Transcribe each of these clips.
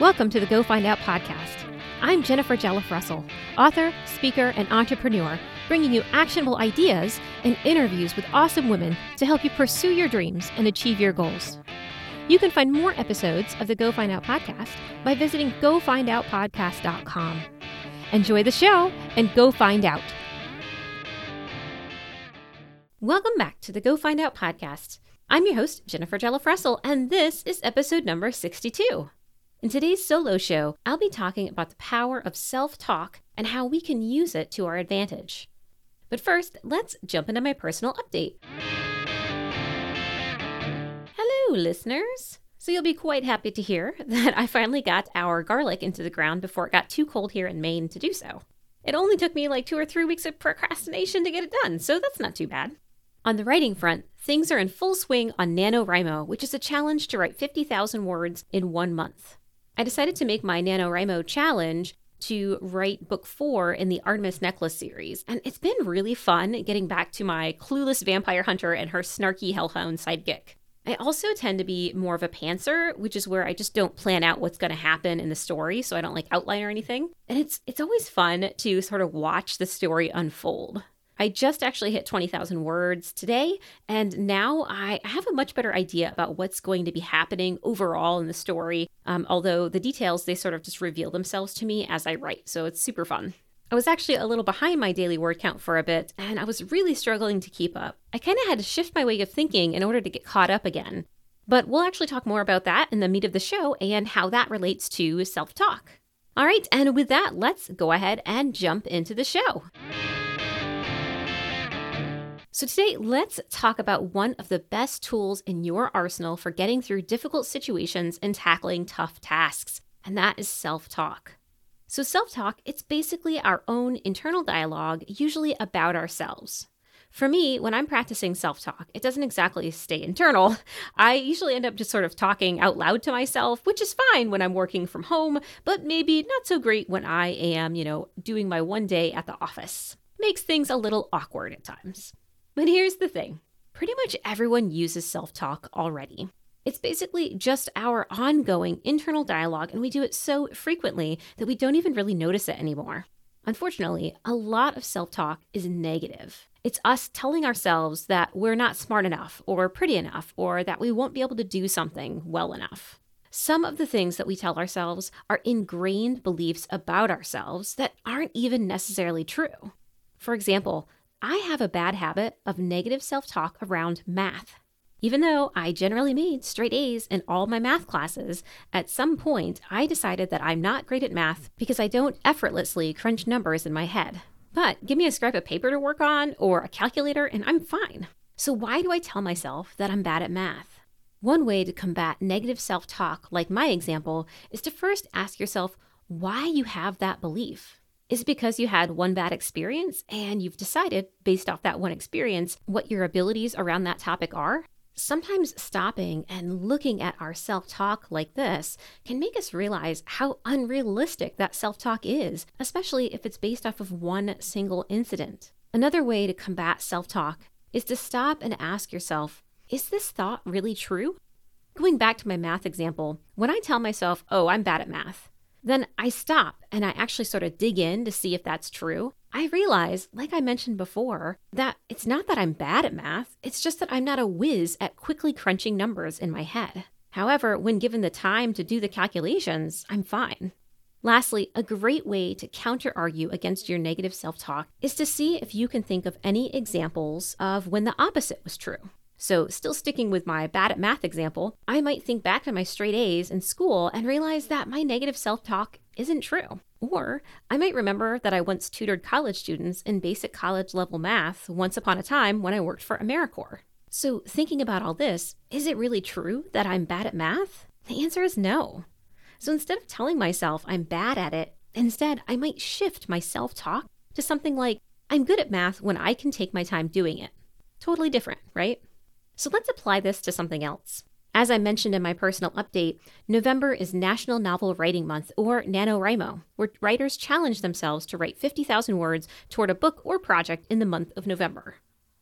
Welcome to the Go Find Out podcast. I'm Jennifer Jelliff Russell, author, speaker, and entrepreneur, bringing you actionable ideas and interviews with awesome women to help you pursue your dreams and achieve your goals. You can find more episodes of the Go Find Out podcast by visiting gofindoutpodcast.com. Enjoy the show and go find out. Welcome back to the Go Find Out podcast. I'm your host, Jennifer Jelliff Russell, and this is episode number 62. In today's solo show, I'll be talking about the power of self talk and how we can use it to our advantage. But first, let's jump into my personal update. Hello, listeners. So, you'll be quite happy to hear that I finally got our garlic into the ground before it got too cold here in Maine to do so. It only took me like two or three weeks of procrastination to get it done, so that's not too bad. On the writing front, things are in full swing on NaNoWriMo, which is a challenge to write 50,000 words in one month. I decided to make my NaNoWriMo challenge to write book four in the Artemis Necklace series. And it's been really fun getting back to my clueless vampire hunter and her snarky hellhound sidekick. I also tend to be more of a pantser, which is where I just don't plan out what's going to happen in the story, so I don't like outline or anything. And it's it's always fun to sort of watch the story unfold. I just actually hit 20,000 words today, and now I have a much better idea about what's going to be happening overall in the story. Um, although the details, they sort of just reveal themselves to me as I write, so it's super fun. I was actually a little behind my daily word count for a bit, and I was really struggling to keep up. I kind of had to shift my way of thinking in order to get caught up again. But we'll actually talk more about that in the meat of the show and how that relates to self talk. All right, and with that, let's go ahead and jump into the show. So, today, let's talk about one of the best tools in your arsenal for getting through difficult situations and tackling tough tasks, and that is self talk. So, self talk, it's basically our own internal dialogue, usually about ourselves. For me, when I'm practicing self talk, it doesn't exactly stay internal. I usually end up just sort of talking out loud to myself, which is fine when I'm working from home, but maybe not so great when I am, you know, doing my one day at the office. Makes things a little awkward at times. But here's the thing pretty much everyone uses self talk already. It's basically just our ongoing internal dialogue, and we do it so frequently that we don't even really notice it anymore. Unfortunately, a lot of self talk is negative. It's us telling ourselves that we're not smart enough, or pretty enough, or that we won't be able to do something well enough. Some of the things that we tell ourselves are ingrained beliefs about ourselves that aren't even necessarily true. For example, I have a bad habit of negative self talk around math. Even though I generally made straight A's in all my math classes, at some point I decided that I'm not great at math because I don't effortlessly crunch numbers in my head. But give me a scrap of paper to work on or a calculator and I'm fine. So why do I tell myself that I'm bad at math? One way to combat negative self talk, like my example, is to first ask yourself why you have that belief. Is because you had one bad experience and you've decided, based off that one experience, what your abilities around that topic are? Sometimes stopping and looking at our self talk like this can make us realize how unrealistic that self talk is, especially if it's based off of one single incident. Another way to combat self talk is to stop and ask yourself is this thought really true? Going back to my math example, when I tell myself, oh, I'm bad at math, then I stop and I actually sort of dig in to see if that's true. I realize, like I mentioned before, that it's not that I'm bad at math, it's just that I'm not a whiz at quickly crunching numbers in my head. However, when given the time to do the calculations, I'm fine. Lastly, a great way to counter argue against your negative self talk is to see if you can think of any examples of when the opposite was true. So, still sticking with my bad at math example, I might think back to my straight A's in school and realize that my negative self talk isn't true. Or I might remember that I once tutored college students in basic college level math once upon a time when I worked for AmeriCorps. So, thinking about all this, is it really true that I'm bad at math? The answer is no. So, instead of telling myself I'm bad at it, instead I might shift my self talk to something like, I'm good at math when I can take my time doing it. Totally different, right? So let's apply this to something else. As I mentioned in my personal update, November is National Novel Writing Month, or NaNoWriMo, where writers challenge themselves to write 50,000 words toward a book or project in the month of November.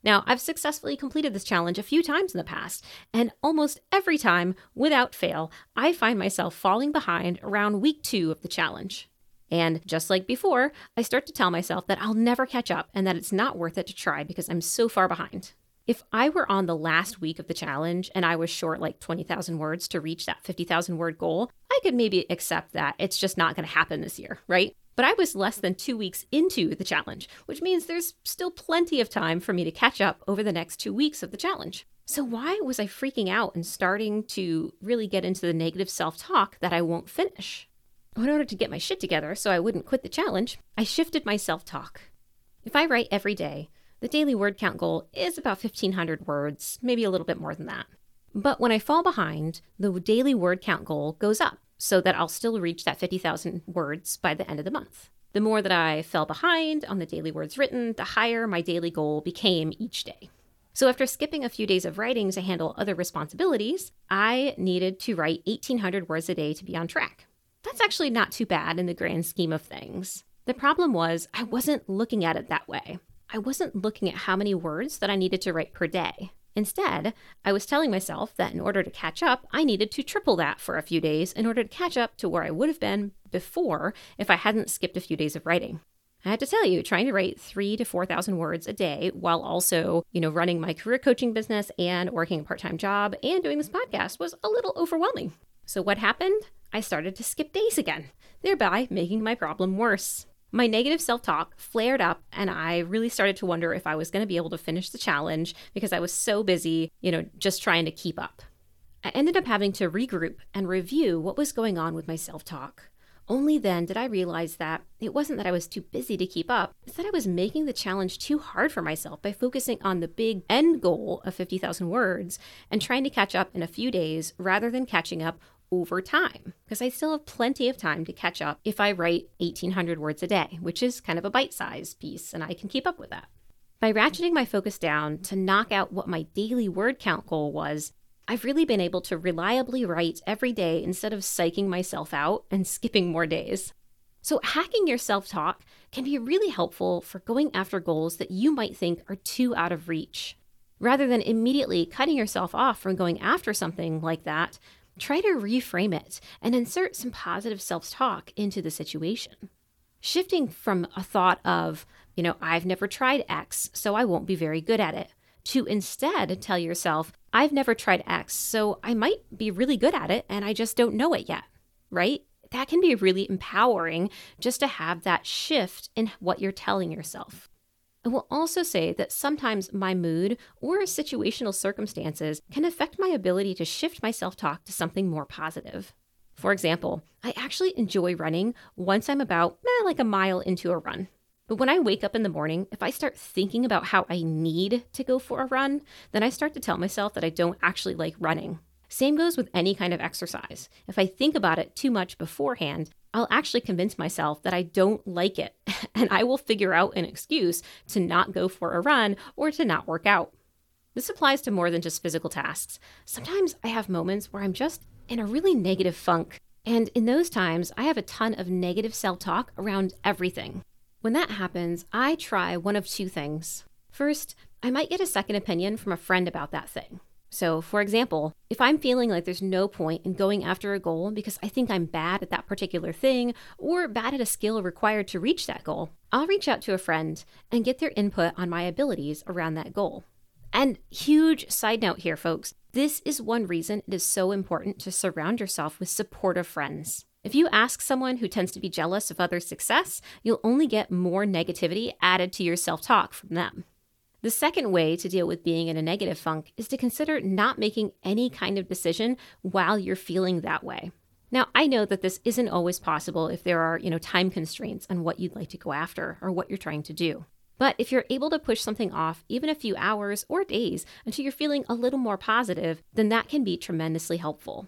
Now, I've successfully completed this challenge a few times in the past, and almost every time, without fail, I find myself falling behind around week two of the challenge. And just like before, I start to tell myself that I'll never catch up and that it's not worth it to try because I'm so far behind. If I were on the last week of the challenge and I was short like 20,000 words to reach that 50,000 word goal, I could maybe accept that it's just not going to happen this year, right? But I was less than two weeks into the challenge, which means there's still plenty of time for me to catch up over the next two weeks of the challenge. So, why was I freaking out and starting to really get into the negative self talk that I won't finish? In order to get my shit together so I wouldn't quit the challenge, I shifted my self talk. If I write every day, the daily word count goal is about 1,500 words, maybe a little bit more than that. But when I fall behind, the daily word count goal goes up so that I'll still reach that 50,000 words by the end of the month. The more that I fell behind on the daily words written, the higher my daily goal became each day. So, after skipping a few days of writing to handle other responsibilities, I needed to write 1,800 words a day to be on track. That's actually not too bad in the grand scheme of things. The problem was, I wasn't looking at it that way. I wasn't looking at how many words that I needed to write per day. Instead, I was telling myself that in order to catch up, I needed to triple that for a few days in order to catch up to where I would have been before if I hadn't skipped a few days of writing. I have to tell you, trying to write three to 4,000 words a day while also, you know, running my career coaching business and working a part time job and doing this podcast was a little overwhelming. So, what happened? I started to skip days again, thereby making my problem worse. My negative self talk flared up, and I really started to wonder if I was going to be able to finish the challenge because I was so busy, you know, just trying to keep up. I ended up having to regroup and review what was going on with my self talk. Only then did I realize that it wasn't that I was too busy to keep up, it's that I was making the challenge too hard for myself by focusing on the big end goal of 50,000 words and trying to catch up in a few days rather than catching up over time because I still have plenty of time to catch up if I write 1800 words a day, which is kind of a bite sized piece, and I can keep up with that. By ratcheting my focus down to knock out what my daily word count goal was, I've really been able to reliably write every day instead of psyching myself out and skipping more days. So, hacking your self talk can be really helpful for going after goals that you might think are too out of reach. Rather than immediately cutting yourself off from going after something like that, try to reframe it and insert some positive self talk into the situation. Shifting from a thought of, you know, I've never tried X, so I won't be very good at it, to instead tell yourself, I've never tried X, so I might be really good at it and I just don't know it yet, right? That can be really empowering just to have that shift in what you're telling yourself. I will also say that sometimes my mood or situational circumstances can affect my ability to shift my self talk to something more positive. For example, I actually enjoy running once I'm about eh, like a mile into a run. But when I wake up in the morning, if I start thinking about how I need to go for a run, then I start to tell myself that I don't actually like running. Same goes with any kind of exercise. If I think about it too much beforehand, I'll actually convince myself that I don't like it, and I will figure out an excuse to not go for a run or to not work out. This applies to more than just physical tasks. Sometimes I have moments where I'm just in a really negative funk, and in those times, I have a ton of negative self talk around everything. When that happens, I try one of two things. First, I might get a second opinion from a friend about that thing. So, for example, if I'm feeling like there's no point in going after a goal because I think I'm bad at that particular thing or bad at a skill required to reach that goal, I'll reach out to a friend and get their input on my abilities around that goal. And huge side note here, folks this is one reason it is so important to surround yourself with supportive friends. If you ask someone who tends to be jealous of others' success, you'll only get more negativity added to your self talk from them. The second way to deal with being in a negative funk is to consider not making any kind of decision while you're feeling that way. Now, I know that this isn't always possible if there are, you know, time constraints on what you'd like to go after or what you're trying to do. But if you're able to push something off even a few hours or days until you're feeling a little more positive, then that can be tremendously helpful.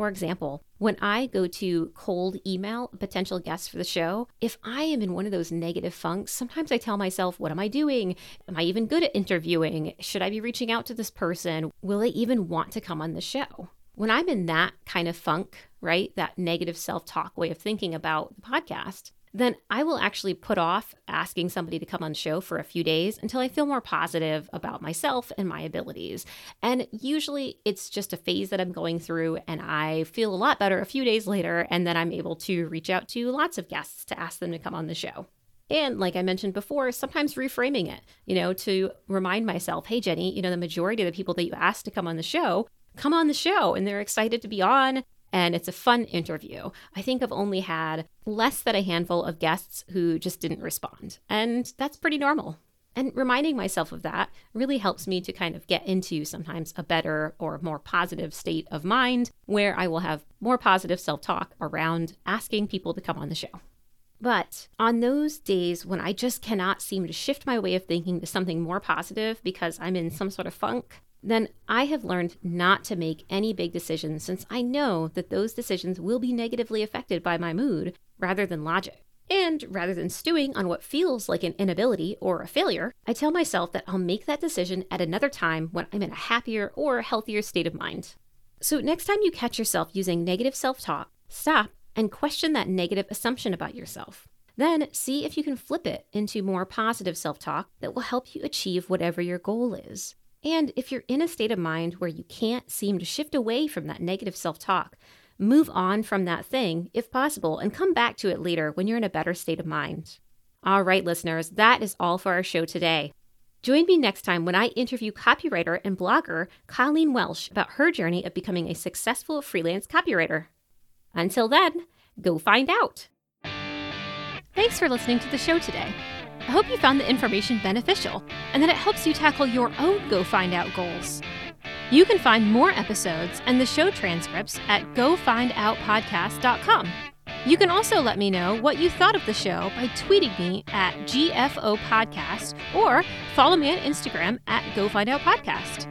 For example, when I go to cold email potential guest for the show, if I am in one of those negative funks, sometimes I tell myself, What am I doing? Am I even good at interviewing? Should I be reaching out to this person? Will they even want to come on the show? When I'm in that kind of funk, right, that negative self talk way of thinking about the podcast, then I will actually put off asking somebody to come on show for a few days until I feel more positive about myself and my abilities. And usually it's just a phase that I'm going through, and I feel a lot better a few days later, and then I'm able to reach out to lots of guests to ask them to come on the show. And like I mentioned before, sometimes reframing it, you know, to remind myself, hey, Jenny, you know, the majority of the people that you asked to come on the show come on the show and they're excited to be on. And it's a fun interview. I think I've only had less than a handful of guests who just didn't respond. And that's pretty normal. And reminding myself of that really helps me to kind of get into sometimes a better or more positive state of mind where I will have more positive self talk around asking people to come on the show. But on those days when I just cannot seem to shift my way of thinking to something more positive because I'm in some sort of funk, then I have learned not to make any big decisions since I know that those decisions will be negatively affected by my mood rather than logic. And rather than stewing on what feels like an inability or a failure, I tell myself that I'll make that decision at another time when I'm in a happier or healthier state of mind. So, next time you catch yourself using negative self talk, stop and question that negative assumption about yourself. Then see if you can flip it into more positive self talk that will help you achieve whatever your goal is. And if you're in a state of mind where you can't seem to shift away from that negative self talk, move on from that thing if possible and come back to it later when you're in a better state of mind. All right, listeners, that is all for our show today. Join me next time when I interview copywriter and blogger Colleen Welsh about her journey of becoming a successful freelance copywriter. Until then, go find out. Thanks for listening to the show today. I hope you found the information beneficial and that it helps you tackle your own Go Find Out goals. You can find more episodes and the show transcripts at gofindoutpodcast.com. You can also let me know what you thought of the show by tweeting me at GFO Podcast or follow me on Instagram at Go Find Out Podcast.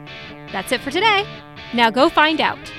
That's it for today. Now go find out.